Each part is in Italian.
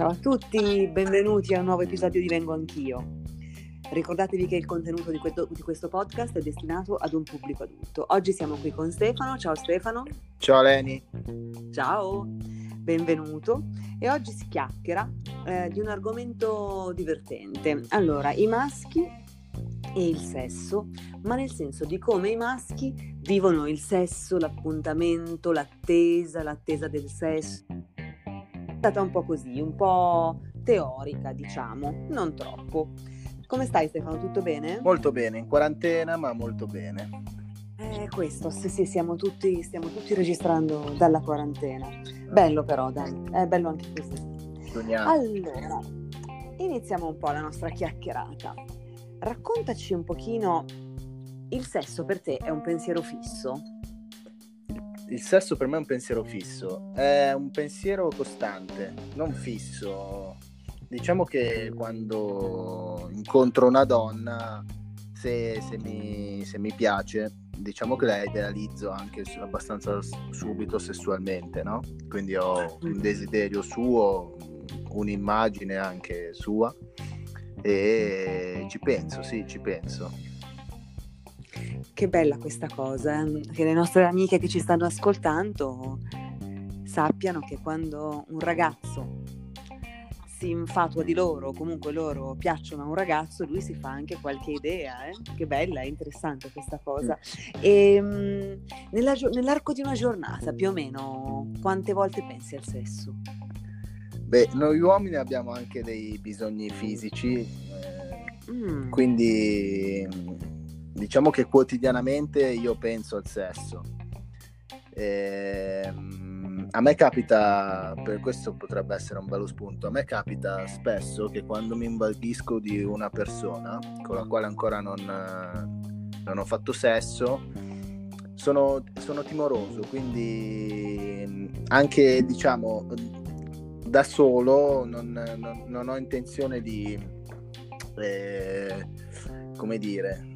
Ciao a tutti, benvenuti a un nuovo episodio di Vengo Anch'io. Ricordatevi che il contenuto di questo, di questo, podcast è destinato ad un pubblico adulto. Oggi siamo qui con Stefano. Ciao Stefano. Ciao Leni. Ciao, benvenuto. E oggi si chiacchiera eh, di un argomento divertente. Allora, i maschi e il sesso, ma nel senso di come i maschi vivono il sesso, l'appuntamento, l'attesa, l'attesa del sesso. È stata un po' così, un po' teorica, diciamo, non troppo. Come stai Stefano? Tutto bene? Molto bene, in quarantena, ma molto bene. Eh, questo, sì, sì, siamo tutti, stiamo tutti registrando dalla quarantena. Bello però, dai, è bello anche così. Sogniamo. Allora, iniziamo un po' la nostra chiacchierata. Raccontaci un pochino, il sesso per te è un pensiero fisso? Il sesso per me è un pensiero fisso, è un pensiero costante, non fisso diciamo che quando incontro una donna, se, se, mi, se mi, piace, diciamo che la idealizzo anche abbastanza subito sessualmente, no? Quindi ho un mm. desiderio suo, un'immagine anche sua e ci penso, sì, ci penso. Che bella questa cosa, eh? che le nostre amiche che ci stanno ascoltando sappiano che quando un ragazzo si infatua di loro, comunque loro piacciono a un ragazzo, lui si fa anche qualche idea, eh? che bella, è interessante questa cosa. E, ehm, nella, nell'arco di una giornata, più o meno, quante volte pensi al sesso? Beh, noi uomini abbiamo anche dei bisogni fisici, eh, mm. quindi diciamo che quotidianamente io penso al sesso. Eh, a me capita, per questo potrebbe essere un bello spunto, a me capita spesso che quando mi invalidisco di una persona con la quale ancora non, non ho fatto sesso, sono, sono, timoroso, quindi anche diciamo da solo non, non, non ho intenzione di, eh, come dire,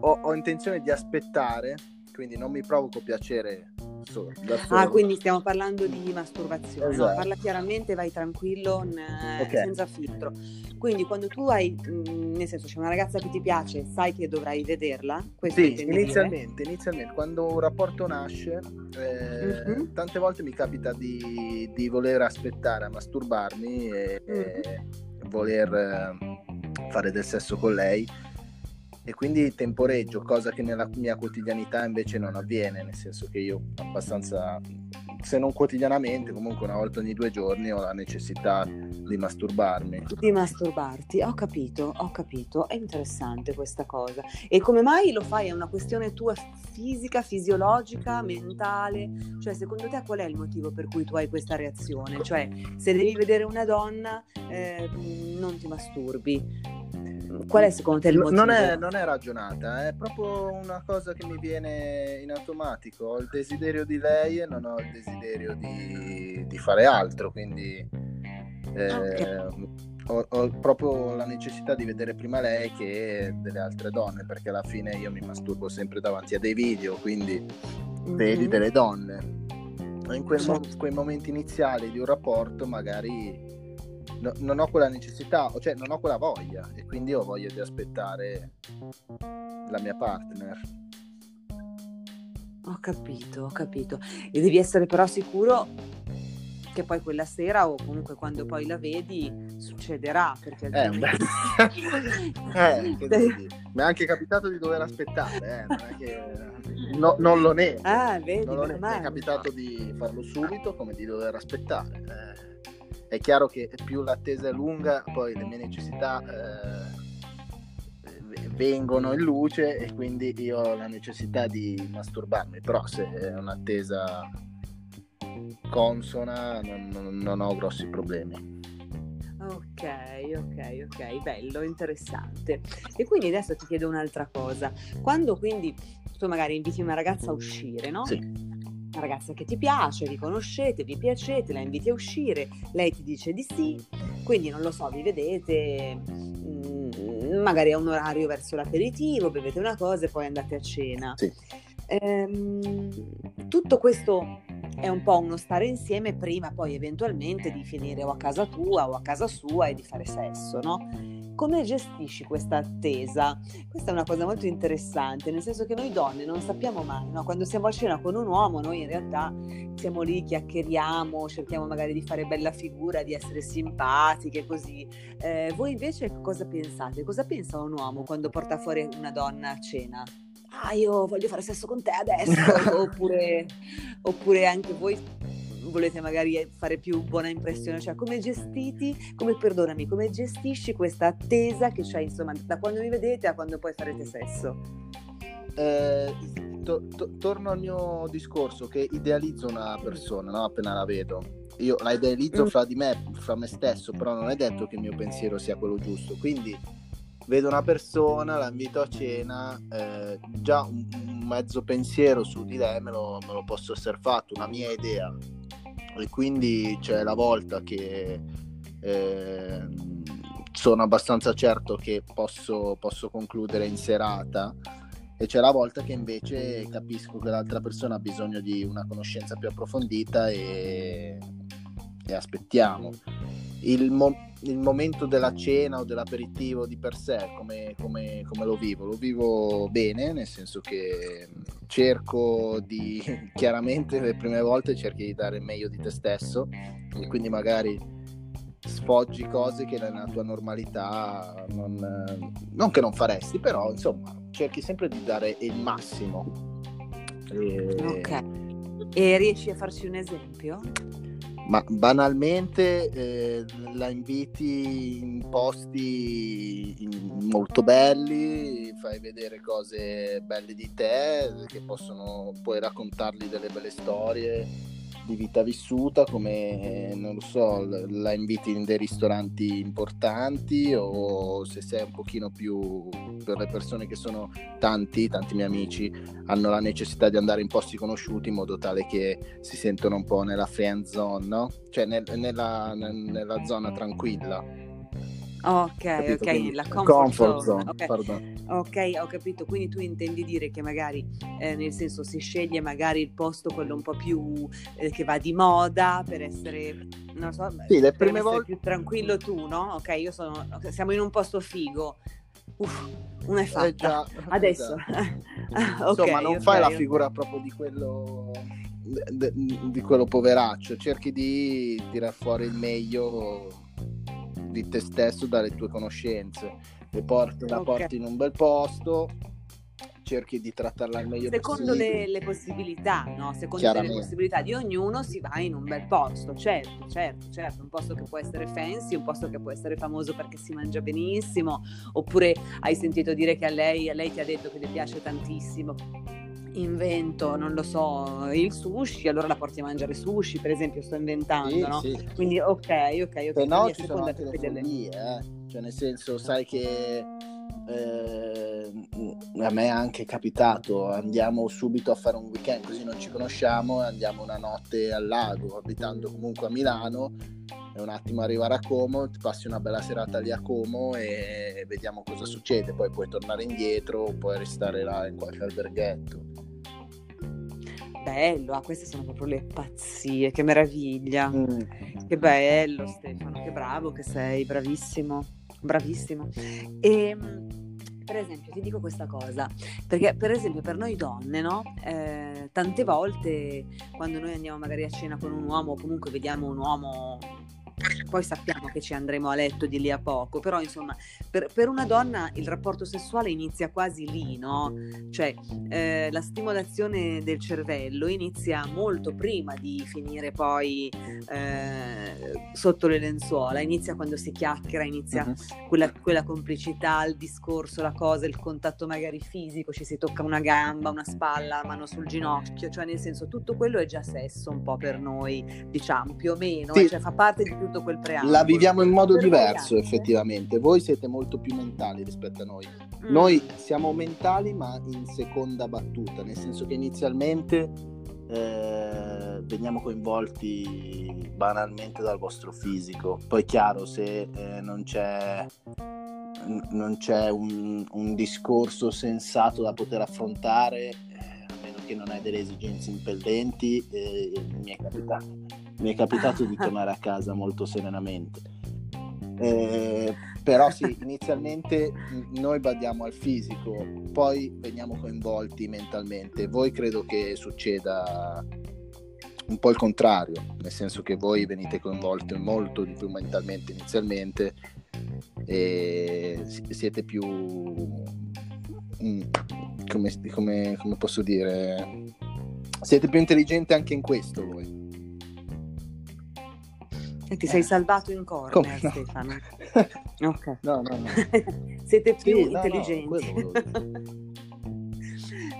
ho, ho intenzione di aspettare, quindi non mi provoco piacere solo, Ah, quindi stiamo parlando di masturbazione. Esatto. No? Parla chiaramente, vai tranquillo, n- okay. senza filtro. Quindi quando tu hai, mh, nel senso c'è una ragazza che ti piace, sai che dovrai vederla? Sì, inizialmente, inizialmente, quando un rapporto nasce, eh, mm-hmm. tante volte mi capita di, di, voler aspettare a masturbarmi e, mm-hmm. e voler eh, fare del sesso con lei e quindi temporeggio, cosa che nella mia quotidianità invece non avviene, nel senso che io abbastanza, se non quotidianamente, comunque una volta ogni due giorni ho la necessità di masturbarmi. Di masturbarti, ho capito, ho capito, è interessante questa cosa. E come mai lo fai? È una questione tua fisica, fisiologica, mentale? Cioè secondo te qual è il motivo per cui tu hai questa reazione? Cioè se devi vedere una donna eh, non ti masturbi Qual è secondo te il motivo? Non è, non è, ragionata, è proprio una cosa che mi viene in automatico. Ho il desiderio di lei e non ho il desiderio di, di fare altro, quindi eh, okay. ho, ho, proprio la necessità di vedere prima lei che delle altre donne, perché alla fine io mi masturbo sempre davanti a dei video, quindi mm-hmm. vedi delle donne. In quel mo- quei momenti iniziali di un rapporto magari no, non ho quella necessità, cioè non ho quella voglia e quindi ho voglia di aspettare la mia partner. Ho capito, ho capito. E devi essere però sicuro che poi quella sera o comunque quando poi la vedi succederà perché eh, eh, mi è anche capitato di dover aspettare eh, non, è che... no, non lo nego ah, vedi, non lo nego. mi è capitato di farlo subito come di dover aspettare eh è chiaro che più l'attesa è lunga, poi le mie necessità eh, vengono in luce e quindi io ho la necessità di masturbarmi, però se è un'attesa consona non, non, ho grossi problemi. Ok, ok, ok, bello, interessante. E quindi adesso ti chiedo un'altra cosa. Quando quindi tu magari inviti una ragazza a uscire, no? Sì una ragazza che ti piace, vi conoscete, vi piacete, la inviti a uscire, lei ti dice di sì, quindi non lo so, vi vedete mm, magari a un orario verso l'aperitivo, bevete una cosa e poi andate a cena. Sì. Ehm, tutto questo è un po' uno stare insieme prima poi eventualmente di finire o a casa tua o a casa sua e di fare sesso, no? Come gestisci questa attesa? Questa è una cosa molto interessante, nel senso che noi donne non sappiamo mai, no? Quando siamo a cena con un uomo, noi in realtà siamo lì, chiacchieriamo, cerchiamo magari di fare bella figura, di essere simpatiche, così. Eh, voi invece cosa pensate? Cosa pensa un uomo quando porta fuori una donna a cena? Ah, io voglio fare sesso con te adesso, oppure, oppure anche voi volete magari fare più buona impressione, cioè come gestiti, come perdonami, come gestisci questa attesa che c'è insomma da quando mi vedete a quando poi farete sesso? Eh, to- to- torno al mio discorso che idealizzo una persona no? appena la vedo. Io la idealizzo mm. fra di me, fra me stesso, però non è detto che il mio pensiero sia quello giusto. Quindi vedo una persona, la invito a cena, eh, già un, un, mezzo pensiero su di lei me lo, me lo posso essere fatto, una mia idea e quindi c'è la volta che eh, sono abbastanza certo che posso, posso, concludere in serata e c'è la volta che invece capisco che l'altra persona ha bisogno di una conoscenza più approfondita e, e aspettiamo. Il, mo- il, momento della cena o dell'aperitivo di per sé, come, come, come lo vivo? Lo vivo bene, nel senso che cerco di chiaramente le prime volte cerchi di dare il meglio di te stesso e quindi magari sfoggi cose che nella tua normalità non, non che non faresti però insomma cerchi sempre di dare il massimo e... ok e riesci a farci un esempio? Ma banalmente eh, la inviti in posti molto belli, fai vedere cose belle di te, che possono, puoi raccontargli delle belle storie di vita vissuta, come non lo so, la inviti in dei ristoranti importanti o se sei un pochino più per le persone che sono tanti, tanti miei amici hanno la necessità di andare in posti conosciuti in modo tale che si sentono un po' nella friend zone, no? Cioè nel, nella, nella zona tranquilla. Ok, capito? ok, Quindi, la comfort, comfort zone. zone. Okay. ok, ho capito. Quindi tu intendi dire che magari, eh, nel senso, si sceglie magari il posto quello un po' più eh, che va di moda per essere, non so, sì, le prime volte più tranquillo tu, no? Ok, io sono, siamo in un posto figo. Uff, una è fatta. Eh già, Adesso. okay, Insomma, non okay, fai la figura proprio di quello di quello poveraccio, cerchi di tirare fuori il meglio di te stesso dalle tue conoscenze. Le porti, la okay. porti in un bel posto, cerchi di trattarla al meglio Secondo le, le possibilità, no? Secondo le possibilità di ognuno si va in un bel posto, certo, certo, certo, un posto che può essere fancy, un posto che può essere famoso perché si mangia benissimo, oppure hai sentito dire che a lei, a lei ti ha detto che le piace tantissimo invento, non lo so, il sushi, allora la porti a mangiare sushi, per esempio, sto inventando, sì, no? Sì. Quindi ok, ok, ok. Se no ci sono anche le follie, eh? Cioè nel senso, sai che eh, a me è anche capitato, andiamo subito a fare un weekend, così non ci conosciamo e andiamo una notte al lago, abitando comunque a Milano e un attimo arrivare a Como, ti passi una bella serata lì a Como e vediamo cosa succede, poi puoi tornare indietro, puoi restare là in qualche alberghetto bello, ah, queste sono proprio le pazzie, che meraviglia. Mm. Che bello Stefano, che bravo che sei, bravissimo, bravissimo. E ehm, per esempio ti dico questa cosa, perché per esempio per noi donne, no? Eh, tante volte quando noi andiamo magari a cena con un uomo o comunque vediamo un uomo poi sappiamo che ci andremo a letto di lì a poco, però insomma per, per una donna il rapporto sessuale inizia quasi lì, no? Cioè eh, la stimolazione del cervello inizia molto prima di finire poi eh, sotto le lenzuola, inizia quando si chiacchiera, inizia uh-huh. quella, quella, complicità, il discorso, la cosa, il contatto magari fisico, ci si tocca una gamba, una spalla, la mano sul ginocchio, cioè nel senso tutto quello è già sesso un po' per noi, diciamo, più o meno, sì. cioè fa parte di tutto tutto quel preambolo. La viviamo in modo diverso effettivamente, voi siete molto più mentali rispetto a noi. Mm. Noi siamo mentali ma in seconda battuta, nel senso che inizialmente eh, veniamo coinvolti banalmente dal vostro fisico. Poi chiaro, se eh, non c'è, non c'è un, un, discorso sensato da poter affrontare, eh, a meno che che non hai delle esigenze impellenti, eh, mi, è capitato, mi, è capitato, di tornare a casa molto serenamente. Eh, però sì, inizialmente noi badiamo al fisico, poi veniamo coinvolti mentalmente. Voi credo che succeda un po' il contrario, nel senso che voi venite coinvolti molto di più mentalmente inizialmente e siete più mm, come, come, come posso dire siete più intelligenti anche in questo voi e ti sei salvato in corner, no? Stefano. ok. No, no, no. Siete più sì, intelligenti.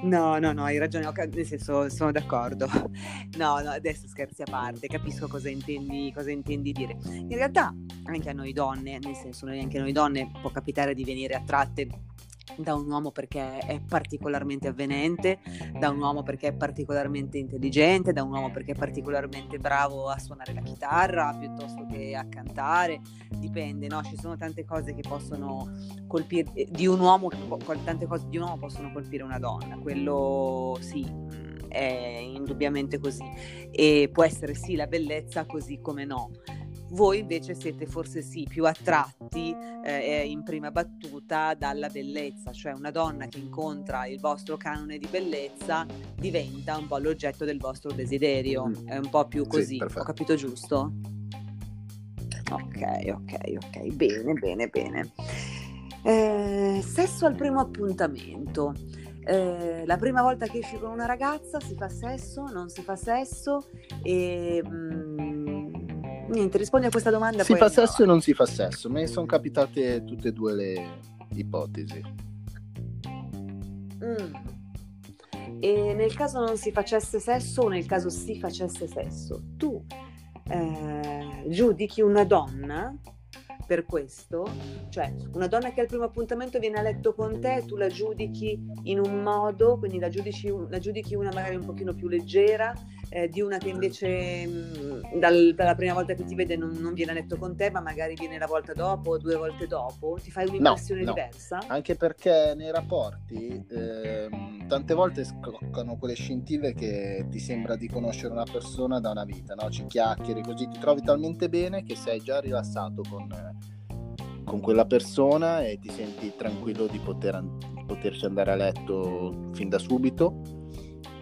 No, no, no, hai ragione, nel senso sono d'accordo. No, no, adesso scherzi a parte, capisco cosa intendi, cosa intendi dire. In realtà anche a noi donne, nel senso noi anche a noi donne può capitare di venire attratte da un uomo perché è particolarmente avvenente, da un uomo perché è particolarmente intelligente, da un uomo perché è particolarmente bravo a suonare la chitarra piuttosto che a cantare, dipende, no? Ci sono tante cose che possono colpire eh, di un uomo, tante cose di un uomo possono colpire una donna, quello sì, mm, è indubbiamente così. E può essere sì la bellezza così come no voi invece siete forse sì più attratti eh, in prima battuta dalla bellezza, cioè una donna che incontra il vostro canone di bellezza diventa un po' l'oggetto del vostro desiderio, mm. è un po' più così, sì, ho capito giusto? Ok, ok, ok, bene, bene, bene. Eh, sesso al primo appuntamento. Eh, la prima volta che esci con una ragazza si fa sesso, non si fa sesso e... Mm, niente, rispondi a questa domanda. Si fa sesso o non si fa sesso? Mi sono capitate tutte e due le ipotesi. Mm. E nel caso non si facesse sesso o nel caso si facesse sesso, tu eh, giudichi una donna per questo? Cioè, una donna che al primo appuntamento viene a letto con te, tu la giudichi in un modo, quindi la giudici, la giudichi una magari un pochino più leggera, eh, di una che invece mh, dal, dalla prima volta che ti vede non, non, viene a letto con te, ma magari viene la volta dopo o due volte dopo, ti fai un'impressione no, no. diversa? Anche perché nei rapporti eh, tante volte scoccano quelle scintille che ti sembra di conoscere una persona da una vita, no? ci chiacchieri così, ti trovi talmente bene che sei già rilassato con, con quella persona e ti senti tranquillo di poter, poterci andare a letto fin da subito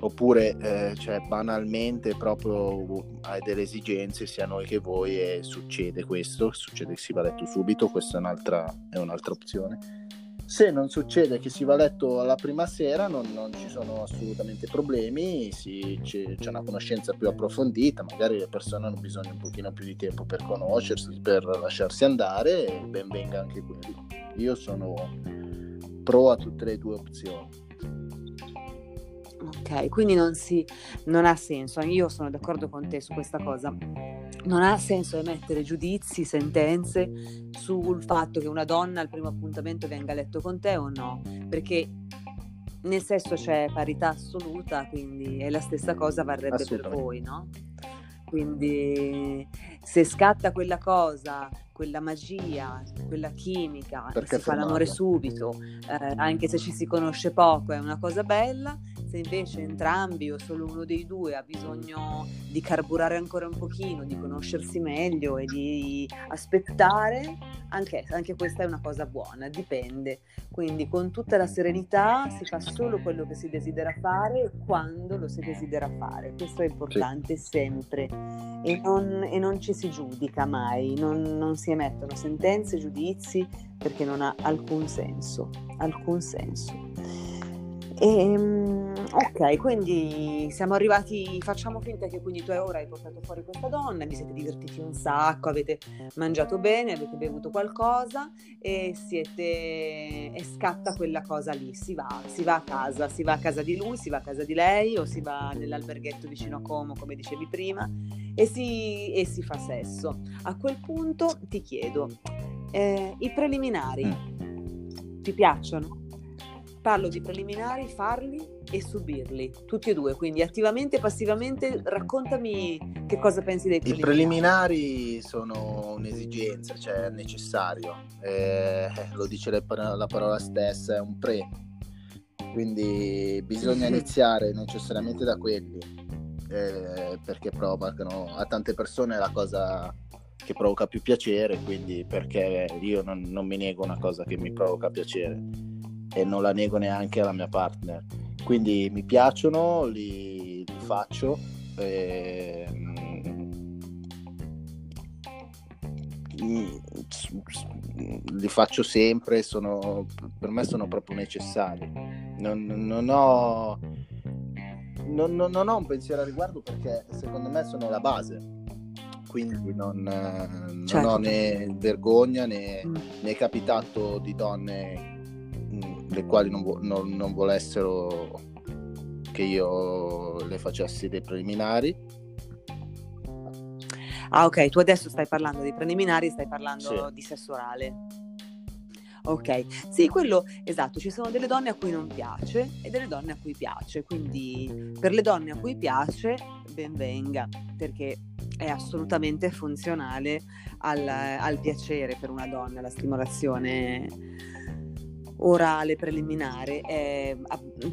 oppure eh, cioè, banalmente proprio hai delle esigenze sia noi che voi e succede questo, succede che si va letto subito, questa è un'altra, è un'altra opzione. Se non succede che si va letto alla prima sera non, non ci sono assolutamente problemi, si, c'è, c'è, una conoscenza più approfondita, magari le persone hanno bisogno un pochino più di tempo per conoscersi, per lasciarsi andare e ben venga anche quello. Io sono pro a tutte le due opzioni. Ok, quindi non, si, non ha senso, io sono d'accordo con te su questa cosa, non ha senso emettere giudizi, sentenze sul fatto che una donna al primo appuntamento venga a letto con te o no, perché nel sesso c'è parità assoluta, quindi è la stessa cosa varrebbe per voi, no? Quindi se scatta quella cosa, quella magia, quella chimica, Perché si fa l'amore subito, eh, anche se ci si conosce poco, è una cosa bella. Se invece entrambi o solo uno dei due ha bisogno di carburare ancora un pochino, di conoscersi meglio e di aspettare, anche, anche questa è una cosa buona, dipende. Quindi con tutta la serenità si fa solo quello che si desidera fare quando lo si desidera fare. Questo è importante sì. sempre e non, e non, ci si giudica mai, non, non si emettono sentenze, giudizi perché non ha alcun senso, alcun senso. E, ehm, ok, quindi siamo arrivati, facciamo finta che quindi tu ora hai portato fuori questa donna, vi siete divertiti un sacco, avete mangiato bene, avete bevuto qualcosa e siete e scatta quella cosa lì, si va, si va a casa, si va a casa di lui, si va a casa di lei o si va nell'alberghetto vicino a Como, come dicevi prima, e si, e si fa sesso. A quel punto ti chiedo, eh, i preliminari mm. ti piacciono? Parlo di preliminari, farli e subirli, tutti e due, quindi attivamente e passivamente. Raccontami che cosa pensi dei preliminari. I preliminari sono un'esigenza, cioè è necessario, eh, lo dice la parola stessa, è un pre. Quindi bisogna iniziare necessariamente da quelli, eh, perché provocano a tante persone la cosa che provoca più piacere, quindi perché io non, non mi nego una cosa che mi provoca piacere e non la nego neanche alla mia partner. Quindi mi piacciono, li, li faccio. E, mm, li faccio sempre, sono, per me sono proprio necessari. Non, non, ho, non, non, ho un pensiero a riguardo perché secondo me sono la base. Quindi non, non Certo. ho né vergogna né, Mm. né capitato di donne le quali non, vo- non- non volessero che io le facessi dei preliminari. Ah, ok, tu adesso stai parlando di preliminari, stai parlando Sì. di sesso orale. Ok, sì, quello esatto, ci sono delle donne a cui non piace e delle donne a cui piace, quindi per le donne a cui piace, ben venga, perché è assolutamente funzionale al, al piacere per una donna, la stimolazione orale preliminare è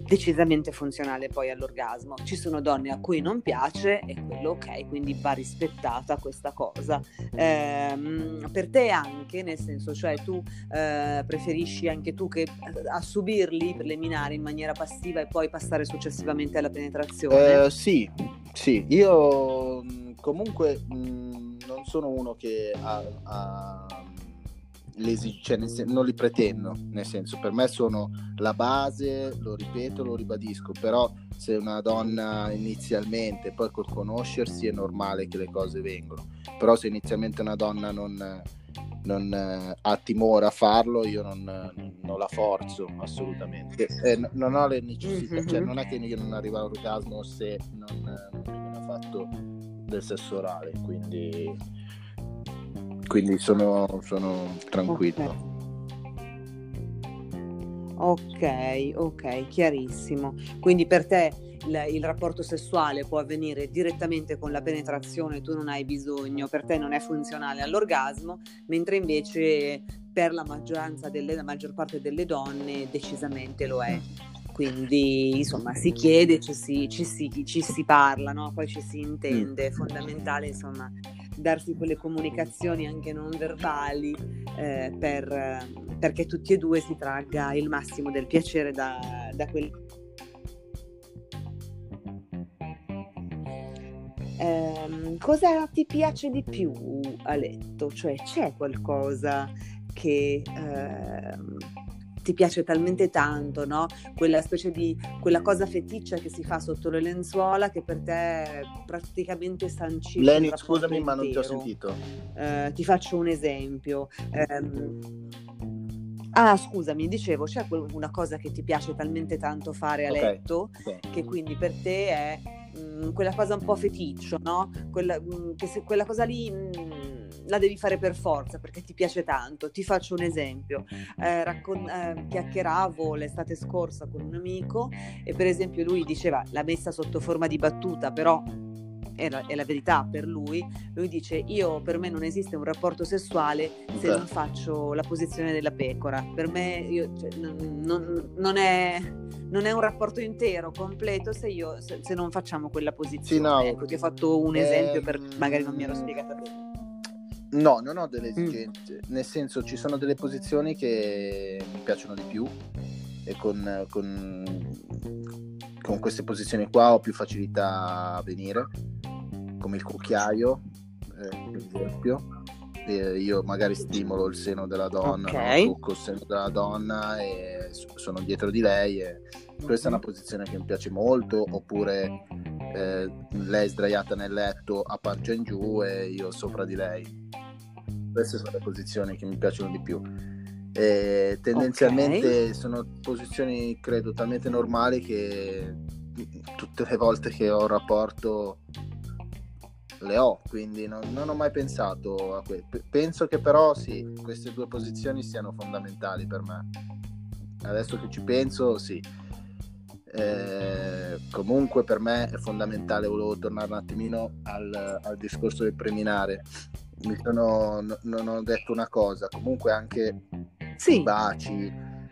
decisamente funzionale poi all'orgasmo. Ci sono donne a cui non piace e quello ok, quindi va rispettata questa cosa. Ehm, per te anche, nel senso, cioè tu eh, preferisci anche tu che a subirli preliminari in maniera passiva e poi passare successivamente alla penetrazione? Eh, sì, sì, io mh, comunque mh, non sono uno che ha, ha l'esi- cioè, sen- non li pretendo, nel senso per me sono la base, lo ripeto, lo ribadisco, però se una donna inizialmente, poi col conoscersi è normale che le cose vengono, però se inizialmente una donna non, non, eh, ha timore a farlo, io non, non la forzo assolutamente, Eh, non ho le necessità, cioè non è che io non arrivo all'orgasmo se non, non viene fatto del sesso orale, quindi, quindi sono, sono tranquillo. Ok, ok, chiarissimo. Quindi per te il, il rapporto sessuale può avvenire direttamente con la penetrazione, tu non hai bisogno, per te non è funzionale all'orgasmo, mentre invece per la maggioranza delle, la maggior parte delle donne decisamente lo è. Quindi insomma si chiede, ci si, ci si, ci si parla, no? poi ci si intende, è fondamentale insomma darsi quelle comunicazioni anche non verbali eh, per, eh, perché tutti e due si tragga il massimo del piacere da, da quel... Ehm, cosa ti piace di più a letto? Cioè c'è qualcosa che ehm, ti piace talmente tanto, no? Quella specie di quella cosa feticcia che si fa sotto le lenzuola che per te praticamente sancisce rapporto scusami, ma non ti ho intero. sentito. Eh, ti faccio un esempio. Ehm, ah, scusami, dicevo, c'è una cosa che ti piace talmente tanto fare a letto Ok. che quindi per te è mm, quella cosa un po' feticcio, no? Quella, mm, che se- quella cosa lì mm, la devi fare per forza perché ti piace tanto. Ti faccio un esempio. Eh, raccon- eh, chiacchieravo l'estate scorsa con un amico e per esempio lui diceva l'ha messa sotto forma di battuta, però è la, è la verità per lui. Lui dice: Io per me non esiste un rapporto sessuale se non faccio la posizione della pecora. Per me io- cioè, non, non- non è, non è un rapporto intero, completo, se, io, se, se non facciamo quella posizione. no, ecco, ti ho fatto un ehm, esempio per magari non mi ero spiegata bene. No, non ho delle Mm. esigenze, nel senso ci sono delle posizioni che mi piacciono di più e con, con- con queste posizioni qua ho più facilità a venire, come il cucchiaio, eh, per esempio. E io magari stimolo il seno della donna, Ok. no? tocco il seno della donna e sono dietro di lei e questa è una posizione che mi piace molto, oppure eh, lei sdraiata nel letto a pancia in giù e io sopra di lei. Queste sono le posizioni che mi piacciono di più. E tendenzialmente sono posizioni credo talmente normali che tutte le volte che ho un rapporto le ho, quindi non, non ho mai pensato a questo. Penso che però sì, queste due posizioni siano fondamentali per me. Adesso che ci penso, sì. Eh, comunque per me è fondamentale, volevo tornare un attimino al, al discorso del preminare. Mi sono, no- non ho detto una cosa, comunque anche i Sì, baci,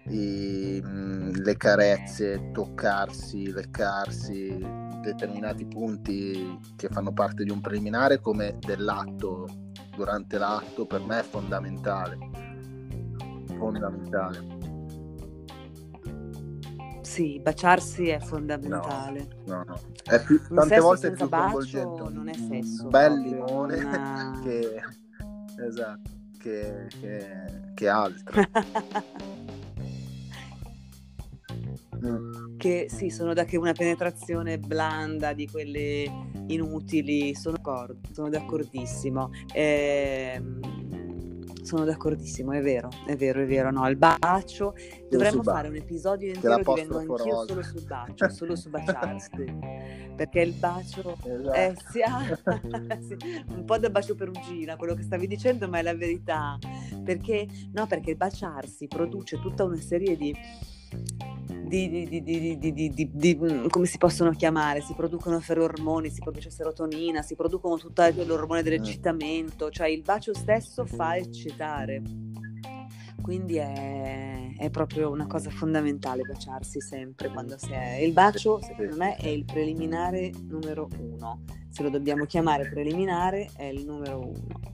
i, mm, le carezze, toccarsi, leccarsi, determinati punti che fanno parte di un preliminare come dell'atto durante l'atto per me è fondamentale. Fondamentale sì, baciarsi è fondamentale. No, no, no. È più, tante volte è più coinvolgente non è sesso. Un bel limone una... che, esatto, che, che, che altro. mm. Che sì, sono da che una penetrazione blanda di quelle inutili, sono, d'accordo, sono d'accordissimo. Ehm sono d'accordissimo, è vero, è vero, è vero. No, il bacio, dovremmo fare un episodio intero di vengo anch'io solo sul bacio, solo su baciarsi. perché il bacio esatto. eh, si ha un po' da bacio perugina, quello che stavi dicendo, ma è la verità. Perché, no, perché baciarsi produce tutta una serie di di, di, di, di, mm, come si possono chiamare? Si producono ferormoni, si produce serotonina, si producono tutto l'ormone dell'eccitamento, cioè il bacio stesso fa eccitare. Quindi è, è proprio una cosa fondamentale baciarsi sempre quando si è. Il bacio, secondo me, è il preliminare numero uno. Se lo dobbiamo chiamare preliminare, è il numero uno.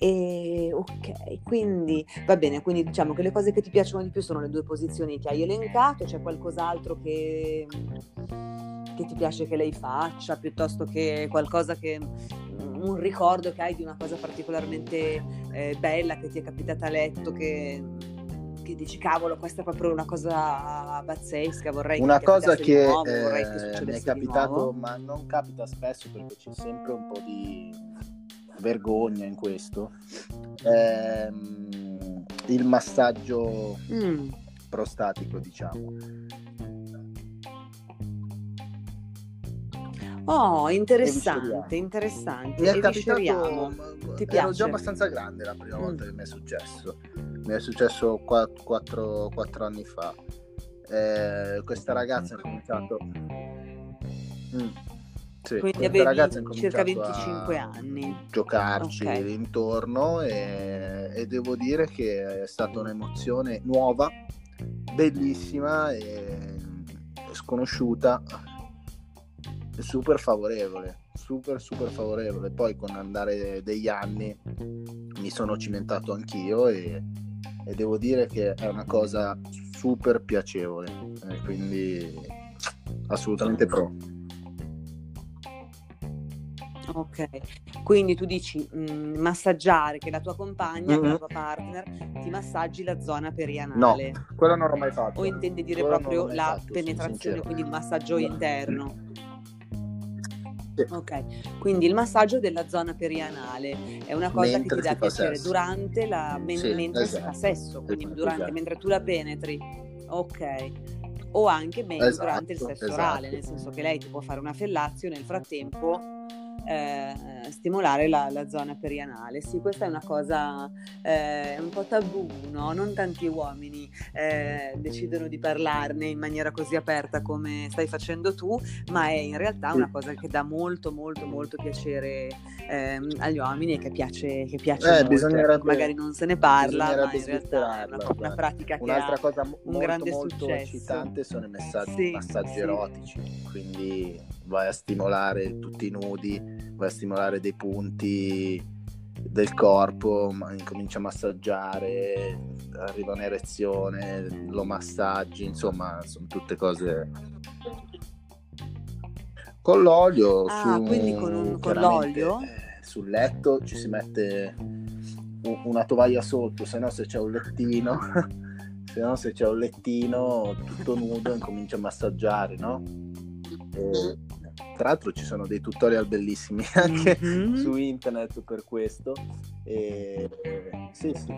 E ok, quindi va bene, quindi diciamo che le cose che ti piacciono di più sono le due posizioni che hai elencato, c'è qualcos'altro che, che ti piace che lei faccia, piuttosto che qualcosa che un ricordo che hai di una cosa particolarmente eh, bella che ti è capitata a letto, che, che, dici cavolo, questa è proprio una cosa pazzesca, vorrei una che cosa che, nuovo, eh, mi è capitato, ma non capita spesso perché c'è sempre un po' di vergogna in questo, ehm, il massaggio mm. prostatico, diciamo. Oh, interessante, interessante. Mi è capitato, Ti ero piace? già abbastanza grande la prima mm. volta che mi è successo. Mi è successo 4, 4, 4 anni fa. Eh, questa ragazza ha cominciato... Mm sì, Quindi avevi circa 25 anni. Giocarci okay. intorno e, e, devo dire che è stata un'emozione nuova, bellissima e sconosciuta, super favorevole, super super favorevole. Poi con andare degli anni mi sono cimentato anch'io e, e devo dire che è una cosa super piacevole, eh, quindi assolutamente pro. Ok, quindi tu dici mh, mm, massaggiare che la tua compagna, mm-hmm. che la tua partner ti massaggi la zona perianale. No, quello non l'ho mai fatto. O intendi dire quello proprio la fatto, penetrazione, quindi il massaggio no. interno? Sì. Ok, quindi il massaggio della zona perianale è una cosa mentre che ti dà piacere sesso. durante la men- sì, mentre esatto. si fa esatto. sesso, quindi esatto, durante, esatto. mentre tu la penetri. Ok. O anche esatto, durante il sesso orale, nel esatto. senso che lei ti può fare una fellazio nel frattempo eh, stimolare la, la, zona perianale. Sì, questa è una cosa eh, un po' tabù, no? Non tanti uomini eh, decidono di parlarne in maniera così aperta come stai facendo tu, ma è in realtà una cosa che dà molto, molto, molto piacere ehm, agli uomini e che piace, che piace molto. Magari non se ne parla, ma in realtà è una, una pratica che Un'altra ha cosa un molto, grande molto successo. eccitante sono i messaggi, sì, massaggi sì. erotici, quindi vai a stimolare tutti i nudi, vai a stimolare dei punti del corpo, incomincia a massaggiare, arriva un'erezione, lo massaggi, insomma, sono tutte cose con l'olio. Ah, su, quindi con, un, con l'olio? Sul letto ci si mette una tovaglia sotto, se no se c'è un lettino, se no se c'è un lettino tutto nudo incomincia a massaggiare, no? E tra l'altro ci sono dei tutorial bellissimi anche mm-hmm. su internet per questo. E... Sì, sì.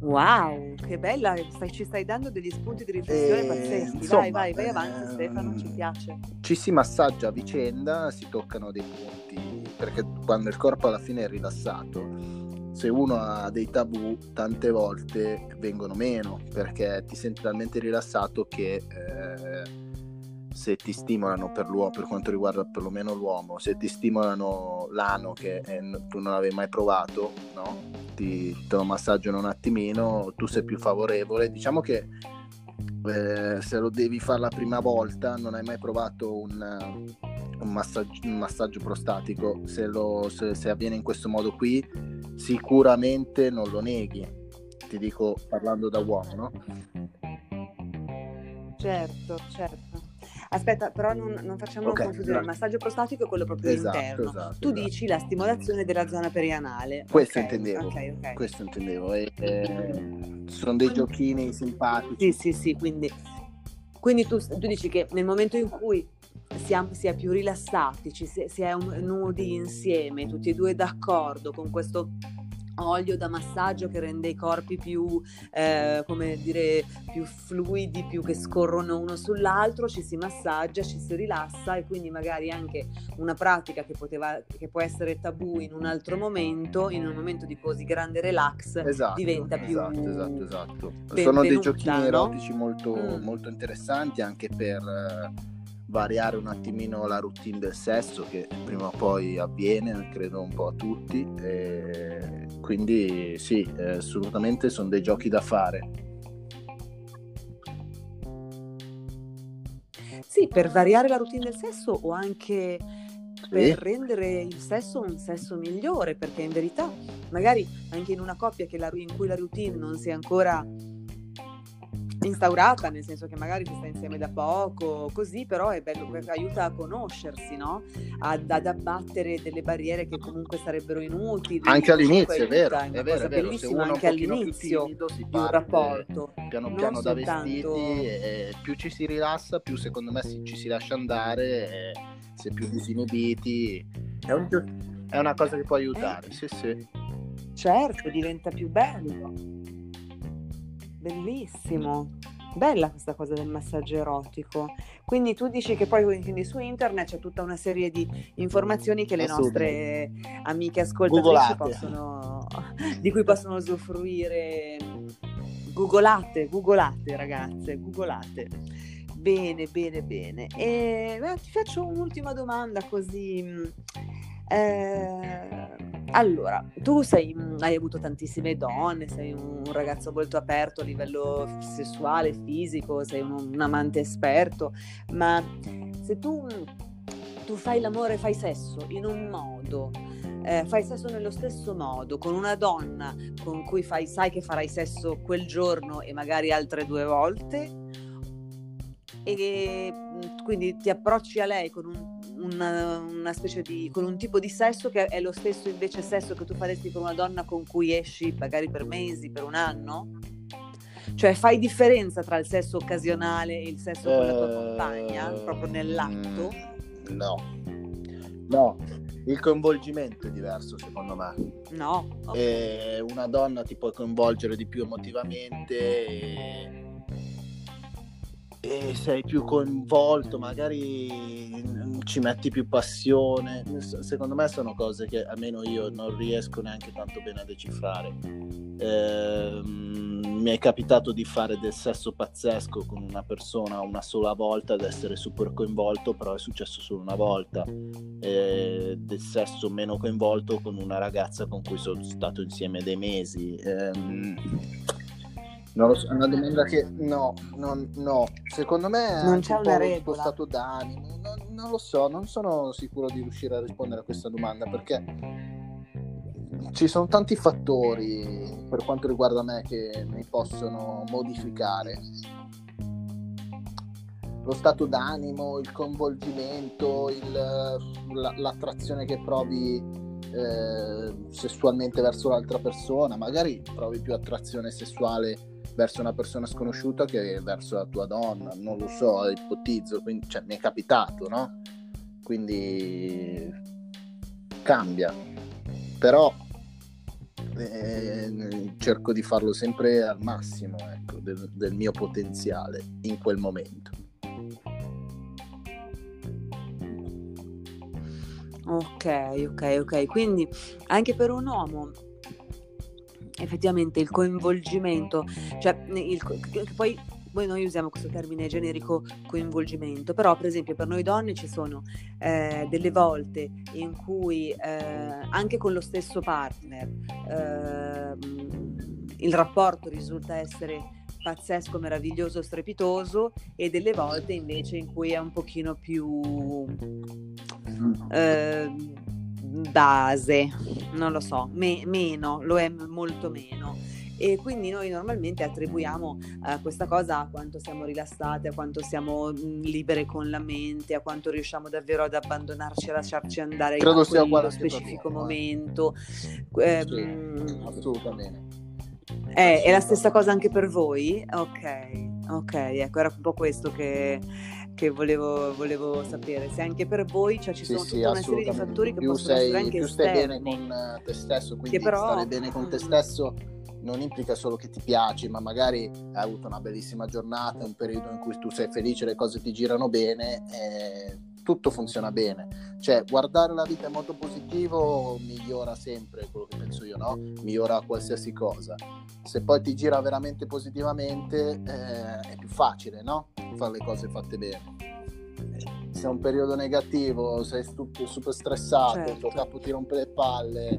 Wow, che bella, stai, ci stai dando degli spunti di riflessione e... pazzeschi. Insomma, vai, vai, vai avanti ehm... Stefano, ci piace. Ci si massaggia a vicenda, si toccano dei punti, perché quando il corpo alla fine è rilassato, se uno ha dei tabù, tante volte vengono meno, perché ti senti talmente rilassato che... Eh se ti stimolano per per quanto riguarda perlomeno l'uomo, se ti stimolano l'ano che eh, tu non avevi mai provato, no? ti, te lo massaggiano un attimino, tu sei più favorevole. Diciamo che eh, se lo devi fare la prima volta, non hai mai provato un, un, massaggio, un massaggio, prostatico, se, lo, se, se avviene in questo modo qui, sicuramente non lo neghi. Ti dico parlando da uomo, no? Certo, certo. Aspetta, però non, non facciamo okay, confusione. Il massaggio prostatico è quello proprio esatto, interno. Esatto, tu esatto. dici la stimolazione della zona perianale. Questo okay, intendevo. Okay, Questo intendevo. E, eh, sono dei giochini simpatici. Sì, sì, sì. Quindi, quindi tu, tu, dici che nel momento in cui si, ha, si è più rilassati, ci si, si è un, nudi insieme, tutti e due d'accordo con questo olio da massaggio che rende i corpi più, eh, come dire, più fluidi, più che scorrono uno sull'altro, ci si massaggia, ci si rilassa e quindi magari anche una pratica che, poteva, che può essere tabù in un altro momento, in un momento di così grande relax, esatto, diventa più... Esatto, esatto, esatto. Sono dei giochini no? erotici molto, mm. molto interessanti anche per... Eh variare un attimino la routine del sesso che prima o poi avviene, credo un po' a tutti. E quindi sì, assolutamente sono dei giochi da fare. Sì, per variare la routine del sesso o anche per sì. rendere il sesso un sesso migliore, perché in verità magari anche in una coppia la, in cui la routine non si è ancora instaurata, nel senso che magari si sta insieme da poco, così però è bello, aiuta a conoscersi, no? Ad, ad abbattere delle barriere che comunque sarebbero inutili. Anche all'inizio, è vero, è, è vero, è vero. bellissima anche all'inizio timido, di un rapporto. Piano piano da soltanto... vestiti, e più ci si rilassa, più secondo me ci si lascia andare, si è più disinibiti. È, un... è una cosa che può aiutare, eh. sì sì. Certo, diventa più bello. Bellissimo. Bella questa cosa del massaggio erotico. Quindi tu dici che poi quindi su internet c'è tutta una serie di informazioni che le nostre amiche ascoltatrici possono, di cui possono usufruire. Googolate, googolate ragazze, googolate. Bene, bene, bene. E beh, ti faccio un'ultima domanda così. Eh, allora, tu sei, hai avuto tantissime donne, sei un ragazzo molto aperto a livello sessuale, fisico, sei un, un amante esperto, ma se tu, tu fai l'amore, fai sesso in un modo, eh, fai sesso nello stesso modo con una donna con cui fai, sai che farai sesso quel giorno e magari altre due volte, e quindi ti approcci a lei con un una, una, specie di con un tipo di sesso che è lo stesso invece sesso che tu faresti con una donna con cui esci magari per mesi, per un anno? Cioè fai differenza tra il sesso occasionale e il sesso con la tua compagna, proprio nell'atto? Mm, no, no, il coinvolgimento è diverso secondo me. No. Okay. una donna ti può coinvolgere di più emotivamente. E e sei più coinvolto, magari ci metti più passione. Secondo me sono cose che almeno io non riesco neanche tanto bene a decifrare. Eh, mi è capitato di fare del sesso pazzesco con una persona una sola volta ed essere super coinvolto, però è successo solo una volta. Eh, del sesso meno coinvolto con una ragazza con cui sono stato insieme dei mesi. Eh, non lo so, è una domanda che no, non, no. secondo me non c'è una regola. stato d'animo, non, non, lo so, non sono sicuro di riuscire a rispondere a questa domanda perché ci sono tanti fattori per quanto riguarda me che mi possono modificare. Lo stato d'animo, il coinvolgimento, il, la, l'attrazione che provi eh, sessualmente verso l'altra persona, magari provi più attrazione sessuale verso una persona sconosciuta che verso la tua donna, non lo so, ipotizzo, quindi, cioè, mi è capitato, no? Quindi cambia, però eh, cerco di farlo sempre al massimo ecco, del, del mio potenziale in quel momento. Ok, ok, ok. Quindi anche per un uomo effettivamente il coinvolgimento, cioè il, poi voi noi usiamo questo termine generico coinvolgimento, però per esempio per noi donne ci sono eh, delle volte in cui eh, anche con lo stesso partner ehm, il rapporto risulta essere pazzesco, meraviglioso, strepitoso e delle volte invece in cui è un pochino più eh, base, non lo so, me- meno, lo è molto meno e quindi noi normalmente attribuiamo uh, questa cosa a quanto siamo rilassate, a quanto siamo mh, libere con la mente, a quanto riusciamo davvero ad abbandonarci, a lasciarci andare Credo in quello specifico uomo, momento. Eh. Sì, assolutamente. Eh, è la stessa cosa anche per voi? Ok, ok, ecco, era un po' questo che, che volevo, volevo, sapere. Se anche per voi cioè, ci sì, sono sì, tutta una serie di fattori che più possono sei, essere anche più esterni. stai bene con eh, te stesso, quindi però... stare bene con te stesso non implica solo che ti piaci, ma magari hai avuto una bellissima giornata, un periodo in cui tu sei felice, le cose ti girano bene, e tutto funziona bene. Cioè, guardare la vita in modo positivo migliora sempre quello che penso io, no? Migliora qualsiasi cosa. Se poi ti gira veramente positivamente, eh, è più facile, no? Fare le cose fatte bene. Se è un periodo negativo, sei stup- super stressato, certo. il tuo capo ti rompe le palle,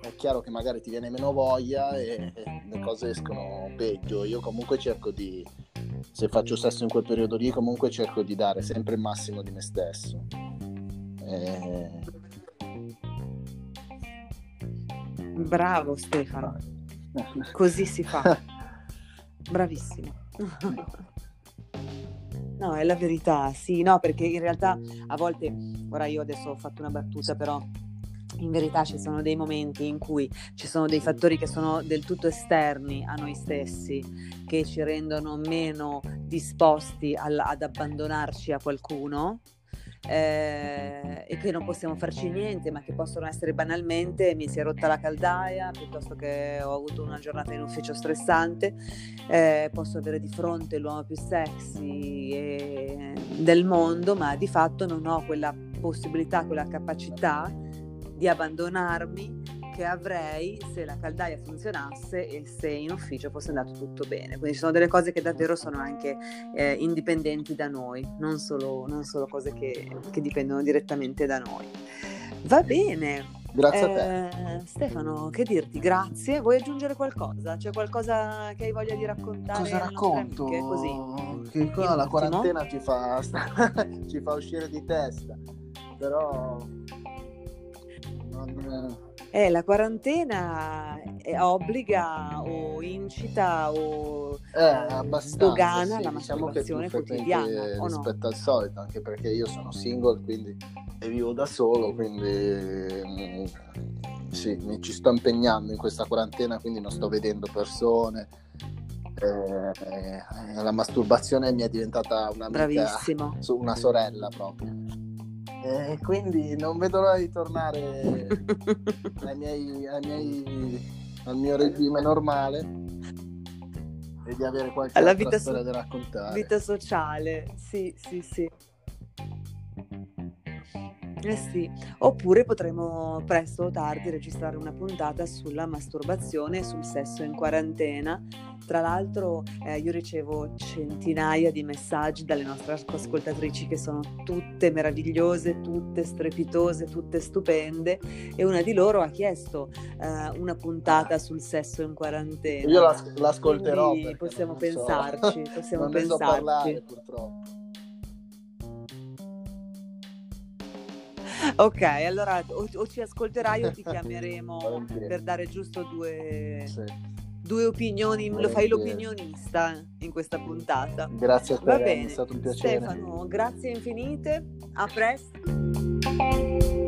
è chiaro che magari ti viene meno voglia e le cose escono peggio. Io comunque cerco di, se faccio sesso in quel periodo lì, comunque cerco di dare sempre il massimo di me stesso. E... Bravo Stefano, così si fa. Bravissimo. No, è la verità, sì, no, perché in realtà a volte, ora io adesso ho fatto una battuta, però in verità ci sono dei momenti in cui ci sono dei fattori che sono del tutto esterni a noi stessi, che ci rendono meno disposti al, ad abbandonarci a qualcuno. Eh, e che non possiamo farci niente, ma che possono essere banalmente mi si è rotta la caldaia, piuttosto che ho avuto una giornata in ufficio stressante, eh, posso avere di fronte l'uomo più sexy e, del mondo, ma di fatto non ho quella possibilità, quella capacità di abbandonarmi che avrei se la caldaia funzionasse e se in ufficio fosse andato tutto bene. Quindi ci sono delle cose che davvero sono anche eh, indipendenti da noi, non solo, non solo cose che, che, dipendono direttamente da noi. Va bene. Grazie eh, a te. Eh, Stefano, che dirti? Grazie. Vuoi aggiungere qualcosa? C'è qualcosa che hai voglia di raccontare? Cosa racconto? Così. Che qua la quarantena ci fa, ci fa uscire di testa. Però eh, la quarantena obbliga o incita o eh, dogana sì, la diciamo masturbazione quotidiana rispetto no? al solito anche perché io sono single quindi e vivo da solo quindi mm, sì, mi ci sto impegnando in questa quarantena quindi non sto vedendo persone. Eh, la masturbazione mi è diventata una una sorella proprio e quindi non vedo l'ora di tornare ai miei, ai miei, al mio regime normale e di avere qualche Alla vita storia so- da raccontare. Vita sociale, sì, sì, sì. Eh sì, oppure potremo presto o tardi registrare una puntata sulla masturbazione e sul sesso in quarantena. Tra l'altro eh, io ricevo centinaia di messaggi dalle nostre ascoltatrici che sono tutte meravigliose, tutte strepitose, tutte stupende e una di loro ha chiesto eh, una puntata sul sesso in quarantena. Io l'as- l'ascolterò. Possiamo pensarci, so. possiamo non pensarci. So parlare, purtroppo. Ok, allora o, o, ci ascolterai o ti chiameremo per dare giusto due, sì due opinioni, lo fai l'opinionista in questa puntata. Grazie a te, Va bene. è stato un piacere. Stefano, grazie infinite, a presto.